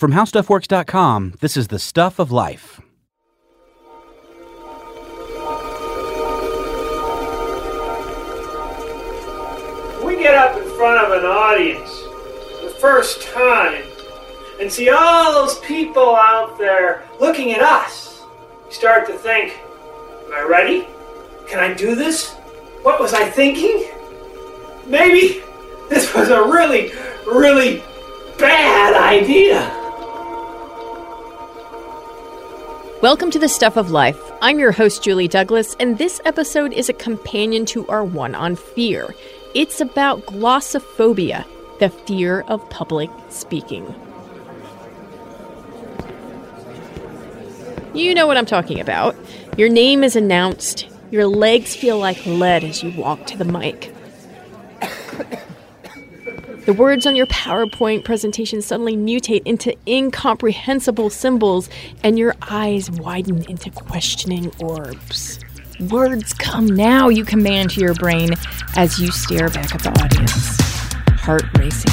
From HowStuffWorks.com, this is the stuff of life. We get up in front of an audience the first time and see all those people out there looking at us. Start to think, Am I ready? Can I do this? What was I thinking? Maybe this was a really, really bad idea. Welcome to the Stuff of Life. I'm your host, Julie Douglas, and this episode is a companion to our one on fear. It's about glossophobia, the fear of public speaking. You know what I'm talking about. Your name is announced, your legs feel like lead as you walk to the mic. The words on your PowerPoint presentation suddenly mutate into incomprehensible symbols, and your eyes widen into questioning orbs. Words come now, you command to your brain as you stare back at the audience. Heart racing.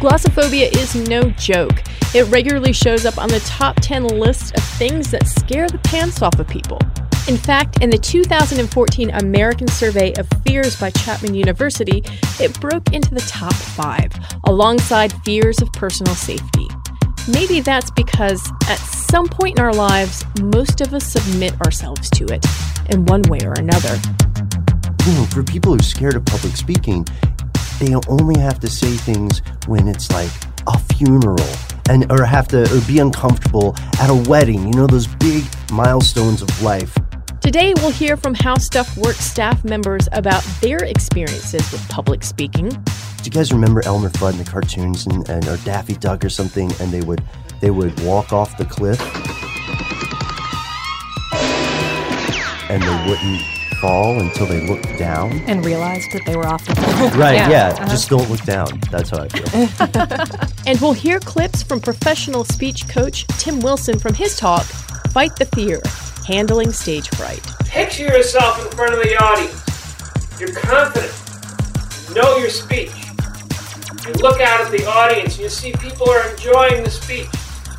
Glossophobia is no joke. It regularly shows up on the top 10 list of things that scare the pants off of people. In fact, in the 2014 American Survey of Fears by Chapman University, it broke into the top five, alongside fears of personal safety. Maybe that's because at some point in our lives, most of us submit ourselves to it in one way or another. You know, for people who are scared of public speaking, they only have to say things when it's like a funeral and or have to or be uncomfortable at a wedding you know those big milestones of life Today, we'll hear from How Stuff Works staff members about their experiences with public speaking. do you guys remember elmer fudd in the cartoons and, and or daffy duck or something and they would they would walk off the cliff and they wouldn't fall until they looked down and realized that they were off the cliff. right yeah, uh-huh. just don't look down that's how i feel And we'll hear clips from professional speech coach Tim Wilson from his talk, Fight the Fear Handling Stage Fright. Picture yourself in front of the audience. You're confident. You know your speech. You look out at the audience and you see people are enjoying the speech.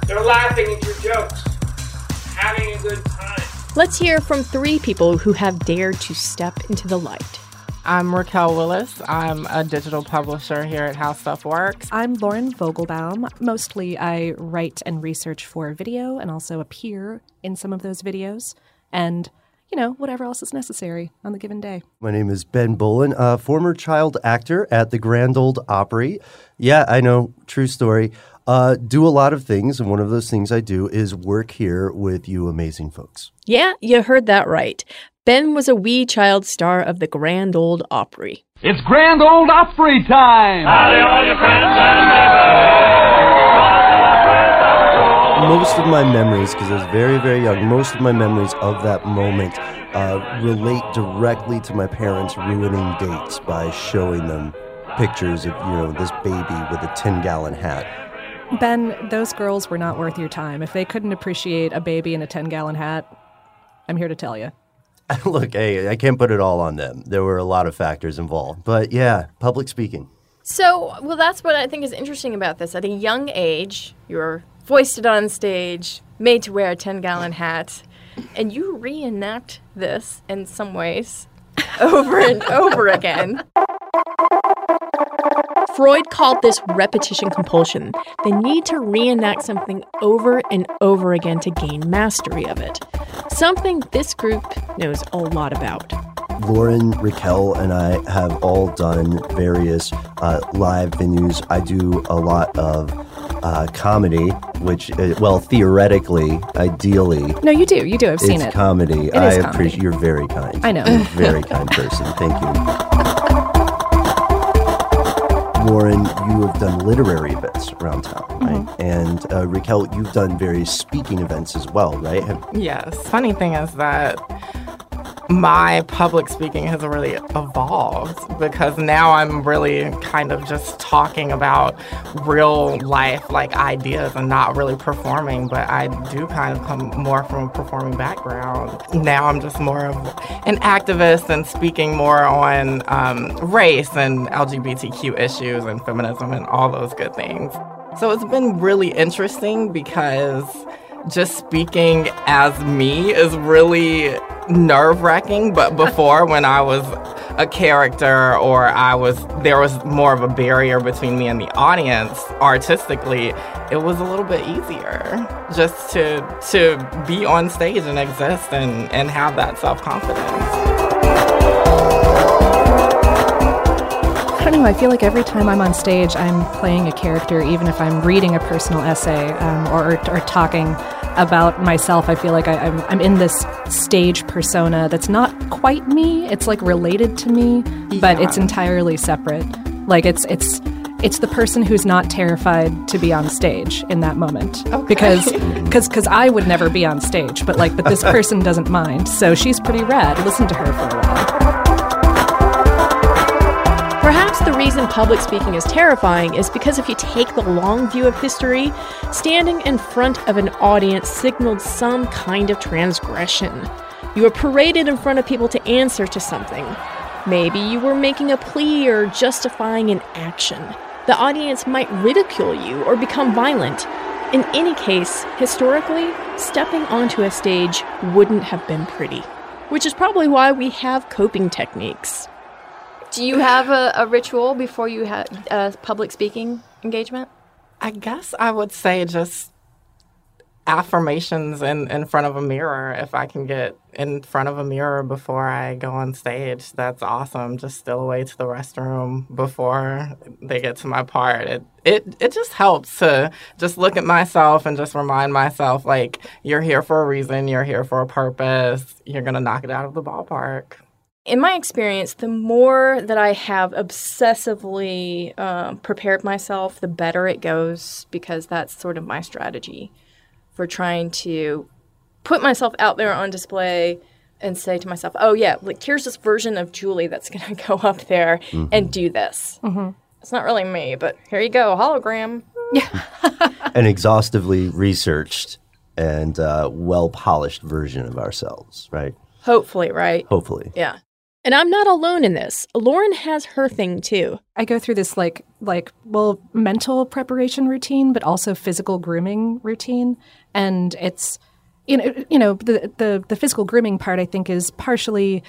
They're laughing at your jokes, having a good time. Let's hear from three people who have dared to step into the light. I'm Raquel Willis. I'm a digital publisher here at How Stuff Works. I'm Lauren Vogelbaum. Mostly I write and research for video and also appear in some of those videos and, you know, whatever else is necessary on the given day. My name is Ben Bowlin, a former child actor at the Grand Ole Opry. Yeah, I know, true story. Uh, do a lot of things, and one of those things I do is work here with you amazing folks. Yeah, you heard that right. Ben was a wee child star of the Grand Ole Opry. It's Grand Ole Opry time! Howdy, all your friends and Most of my memories, because I was very, very young, most of my memories of that moment uh, relate directly to my parents ruining dates by showing them pictures of you know this baby with a ten gallon hat. Ben, those girls were not worth your time. If they couldn't appreciate a baby in a 10 gallon hat, I'm here to tell you. Look, hey, I can't put it all on them. There were a lot of factors involved, but yeah, public speaking. So, well, that's what I think is interesting about this. At a young age, you're foisted on stage, made to wear a 10 gallon hat, and you reenact this in some ways over and over again. Freud called this repetition compulsion, the need to reenact something over and over again to gain mastery of it. Something this group knows a lot about. Lauren, Raquel, and I have all done various uh, live venues. I do a lot of uh, comedy, which, uh, well, theoretically, ideally. No, you do. You do. I've seen it's it. comedy. It I comedy. appreciate. You're very kind. I know. You're a very kind person. Thank you. Lauren, you have done literary events around town, right? Mm-hmm. And uh, Raquel, you've done various speaking events as well, right? Have, Yes. Funny thing is that my public speaking has really evolved because now I'm really kind of just talking about real life like ideas and not really performing, but I do kind of come more from a performing background. Now I'm just more of an activist and speaking more on um, race and LGBTQ issues and feminism and all those good things. So it's been really interesting because just speaking as me is really nerve wracking. But before, when I was a character or I was, there was more of a barrier between me and the audience artistically, it was a little bit easier just to, to be on stage and exist and, and have that self confidence. I don't know. I feel like every time I'm on stage, I'm playing a character, even if I'm reading a personal essay um, or, or talking about myself. I feel like I, I'm, I'm in this stage persona that's not quite me. It's like related to me, but it's entirely separate. Like it's it's it's the person who's not terrified to be on stage in that moment because because because I would never be on stage, but like but this person doesn't mind, so she's pretty rad. Listen to her for a while. Reason public speaking is terrifying is because if you take the long view of history, standing in front of an audience signaled some kind of transgression. You were paraded in front of people to answer to something. Maybe you were making a plea or justifying an action. The audience might ridicule you or become violent. In any case, historically, stepping onto a stage wouldn't have been pretty. Which is probably why we have coping techniques. Do you have a, a ritual before you have a public speaking engagement? I guess I would say just affirmations in, in front of a mirror. If I can get in front of a mirror before I go on stage, that's awesome. Just steal away to the restroom before they get to my part. It it it just helps to just look at myself and just remind myself like you're here for a reason, you're here for a purpose, you're gonna knock it out of the ballpark. In my experience, the more that I have obsessively um, prepared myself, the better it goes because that's sort of my strategy for trying to put myself out there on display and say to myself, oh, yeah, like here's this version of Julie that's going to go up there and do this. It's not really me, but here you go, hologram. an exhaustively researched and uh, well polished version of ourselves, right? Hopefully, right? Hopefully. Yeah. And I'm not alone in this. Lauren has her thing too. I go through this like like well mental preparation routine, but also physical grooming routine, and it's you know you know the the the physical grooming part I think is partially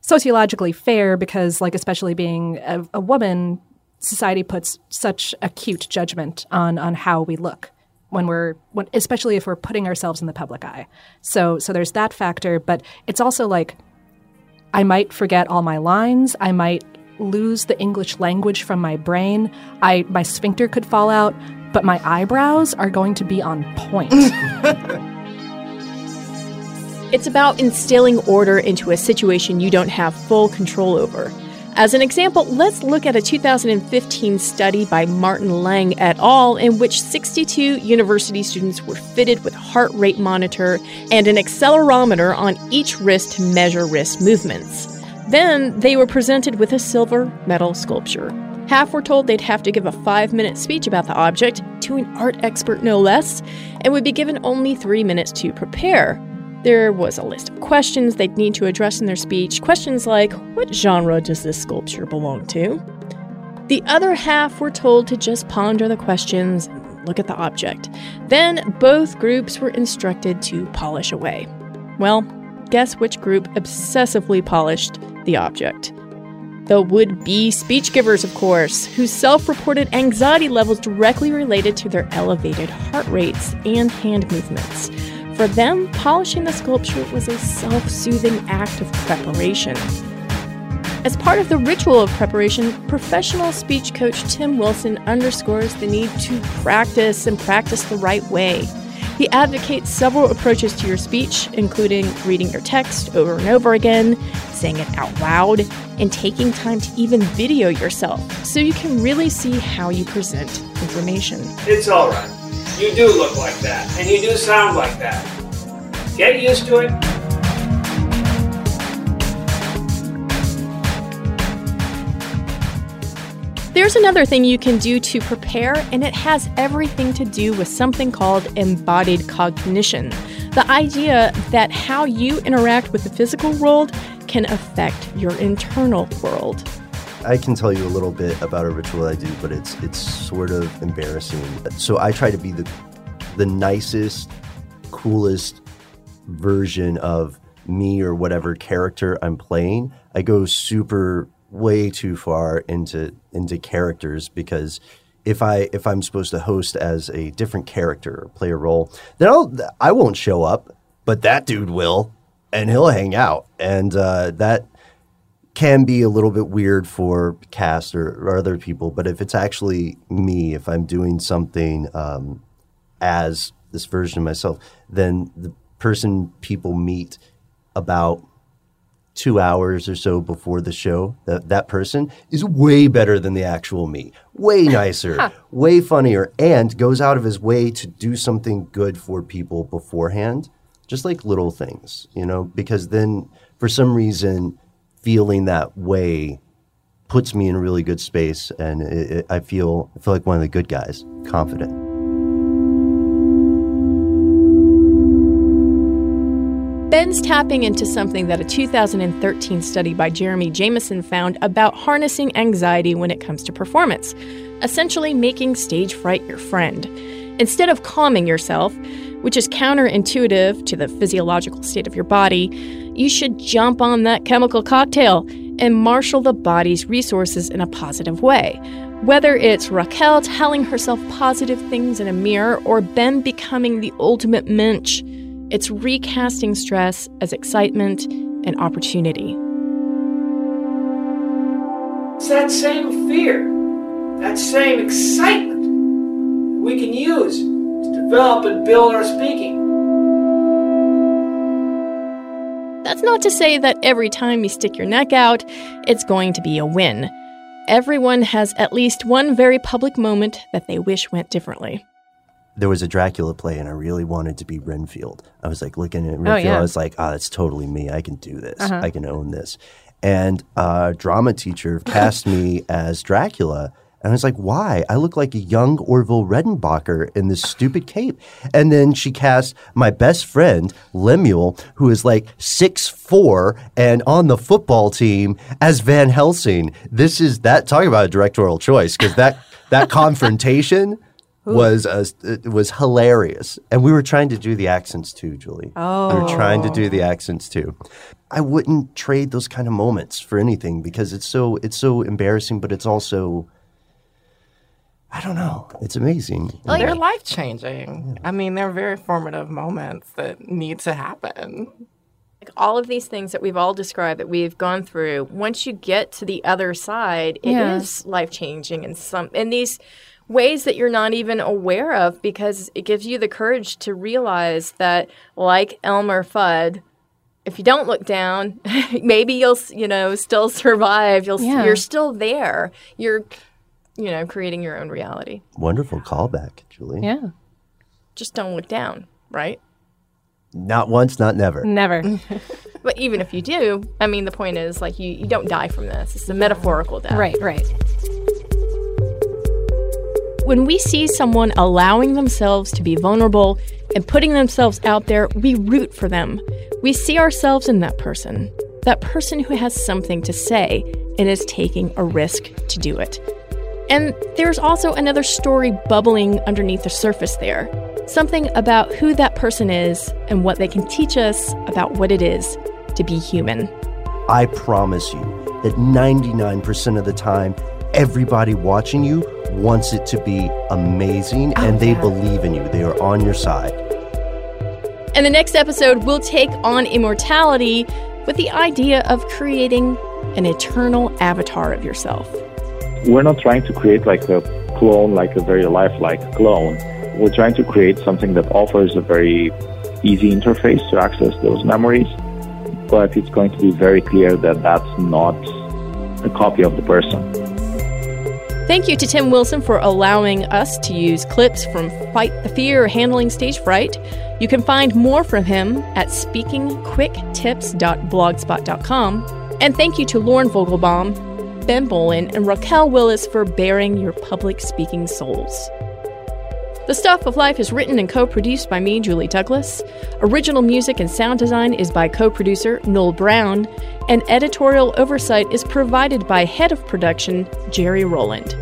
sociologically fair because like especially being a, a woman, society puts such acute judgment on on how we look when we're when, especially if we're putting ourselves in the public eye. So so there's that factor, but it's also like I might forget all my lines. I might lose the English language from my brain. I my sphincter could fall out, but my eyebrows are going to be on point. It's about instilling order into a situation you don't have full control over. As an example, let's look at a 2015 study by Martin Lang et al., in which 62 university students were fitted with heart rate monitor and an accelerometer on each wrist to measure wrist movements. Then they were presented with a silver metal sculpture. Half were told they'd have to give a five minute speech about the object, to an art expert no less, and would be given only three minutes to prepare. There was a list of questions they'd need to address in their speech. Questions like What genre does this sculpture belong to? The other half were told to just ponder the questions and look at the object. Then both groups were instructed to polish away. Well, guess which group obsessively polished the object? The would be speech givers, of course, whose self reported anxiety levels directly related to their elevated heart rates and hand movements. For them, polishing the sculpture was a self soothing act of preparation. As part of the ritual of preparation, professional speech coach Tim Wilson underscores the need to practice and practice the right way. He advocates several approaches to your speech, including reading your text over and over again, saying it out loud, and taking time to even video yourself so you can really see how you present information. It's all right. You do look like that, and you do sound like that. Get used to it. There's another thing you can do to prepare, and it has everything to do with something called embodied cognition. The idea that how you interact with the physical world can affect your internal world. I can tell you a little bit about a ritual I do, but it's it's sort of embarrassing. So I try to be the the nicest, coolest version of me or whatever character I'm playing. I go super way too far into into characters because if I if I'm supposed to host as a different character or play a role, then I'll I won't show up, but that dude will, and he'll hang out, and uh, that can be a little bit weird for cast or, or, other people. But if it's actually me, if I'm doing something um, as this version of myself, then the person people meet about two hours or so before the show, that that person is way better than the actual me, way nicer, way funnier, and goes out of his way to do something good for people beforehand, just like little things, you know, because then for some reason, feeling that way puts me in a really good space, and it, it, I feel I feel like one of the good guys, confident. Ben's tapping into something that a 2013 study by Jeremy Jamieson found about harnessing anxiety when it comes to performance, essentially making stage fright your friend. Instead of calming yourself, which is counterintuitive to the physiological state of your body, you should jump on that chemical cocktail and marshal the body's resources in a positive way. Whether it's Raquel telling herself positive things in a mirror or Ben becoming the ultimate mensch, it's recasting stress as excitement and opportunity. It's that same fear, that same excitement we can use to develop and build our speaking. That's not to say that every time you stick your neck out, it's going to be a win. Everyone has at least one very public moment that they wish went differently there was a Dracula play and I really wanted to be Renfield. I was like looking at Renfield. Oh, yeah. I was like, oh, that's totally me. I can do this. Uh-huh. I can own this. And a drama teacher cast me as Dracula. And I was like, why? I look like a young Orville Redenbacher in this stupid cape. And then she cast my best friend, Lemuel, who is like six four and on the football team as Van Helsing. This is that talking about a directorial choice, because that that confrontation was uh, was hilarious, and we were trying to do the accents too, Julie. Oh, we were trying to do the accents too. I wouldn't trade those kind of moments for anything because it's so it's so embarrassing, but it's also I don't know. It's amazing. Well, they're life changing. I mean, they're very formative moments that need to happen. Like all of these things that we've all described that we've gone through, once you get to the other side, it yeah. is life changing and some in these ways that you're not even aware of because it gives you the courage to realize that, like Elmer Fudd, if you don't look down, maybe you'll you know still survive. You'll yeah. you're still there. You're you know creating your own reality. Wonderful callback, Julie. Yeah. Just don't look down, right? Not once, not never. Never. But even if you do, I mean, the point is like you, you don't die from this. It's a metaphorical death. Right, right. When we see someone allowing themselves to be vulnerable and putting themselves out there, we root for them. We see ourselves in that person, that person who has something to say and is taking a risk to do it. And there's also another story bubbling underneath the surface there something about who that person is and what they can teach us about what it is to be human. I promise you that 99% of the time, everybody watching you wants it to be amazing Oh, and they yeah. believe in you. They are on your side. In the next episode, we'll take on immortality with the idea of creating an eternal avatar of yourself. We're not trying to create like a clone, like a very lifelike clone. We're trying to create something that offers a very easy interface to access those memories, but it's going to be very clear that that's not a copy of the person. Thank you to Tim Wilson for allowing us to use clips from Fight the Fear Handling Stage Fright. You can find more from him at speakingquicktips.blogspot.com. And thank you to Lauren Vogelbaum, Ben Bowlin, and Raquel Willis for bearing your public speaking souls. The Stuff of Life is written and co produced by me, Julie Douglas. Original music and sound design is by co producer Noel Brown, and editorial oversight is provided by head of production Jerry Rowland.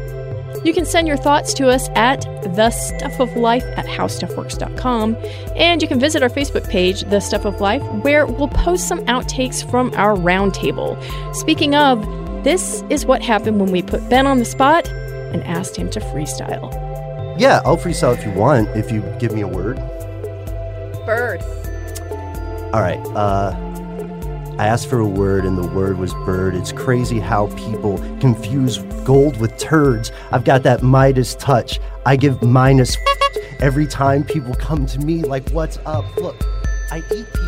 You can send your thoughts to us at the stuff of life at howstuffworks.com, and you can visit our Facebook page, The Stuff of Life, where we'll post some outtakes from our roundtable. Speaking of, this is what happened when we put Ben on the spot and asked him to freestyle. Yeah, I'll freestyle if you want, if you give me a word. Bird. All right. Uh, I asked for a word, and the word was bird. It's crazy how people confuse gold with turds. I've got that Midas touch. I give minus every time people come to me like, "What's up?" Look, I eat people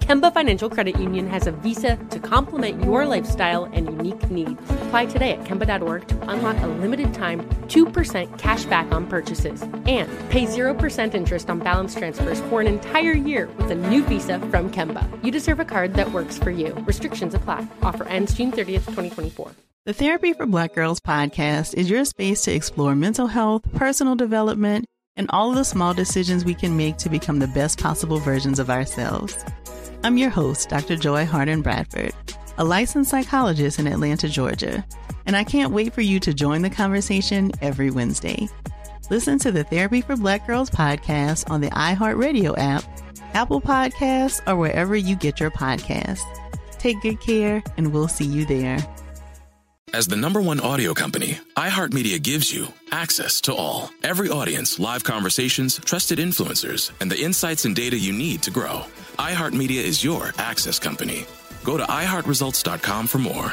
Kemba Financial Credit Union has a visa to complement your lifestyle and unique needs. Apply today at Kemba.org to unlock a limited time 2% cash back on purchases and pay 0% interest on balance transfers for an entire year with a new visa from Kemba. You deserve a card that works for you. Restrictions apply. Offer ends June 30th, 2024. The Therapy for Black Girls podcast is your space to explore mental health, personal development, and all of the small decisions we can make to become the best possible versions of ourselves. I'm your host, Dr. Joy Harden Bradford, a licensed psychologist in Atlanta, Georgia, and I can't wait for you to join the conversation every Wednesday. Listen to the Therapy for Black Girls podcast on the iHeartRadio app, Apple Podcasts, or wherever you get your podcasts. Take good care, and we'll see you there. As the number one audio company, iHeartMedia gives you access to all. Every audience, live conversations, trusted influencers, and the insights and data you need to grow. iHeartMedia is your access company. Go to iHeartResults.com for more.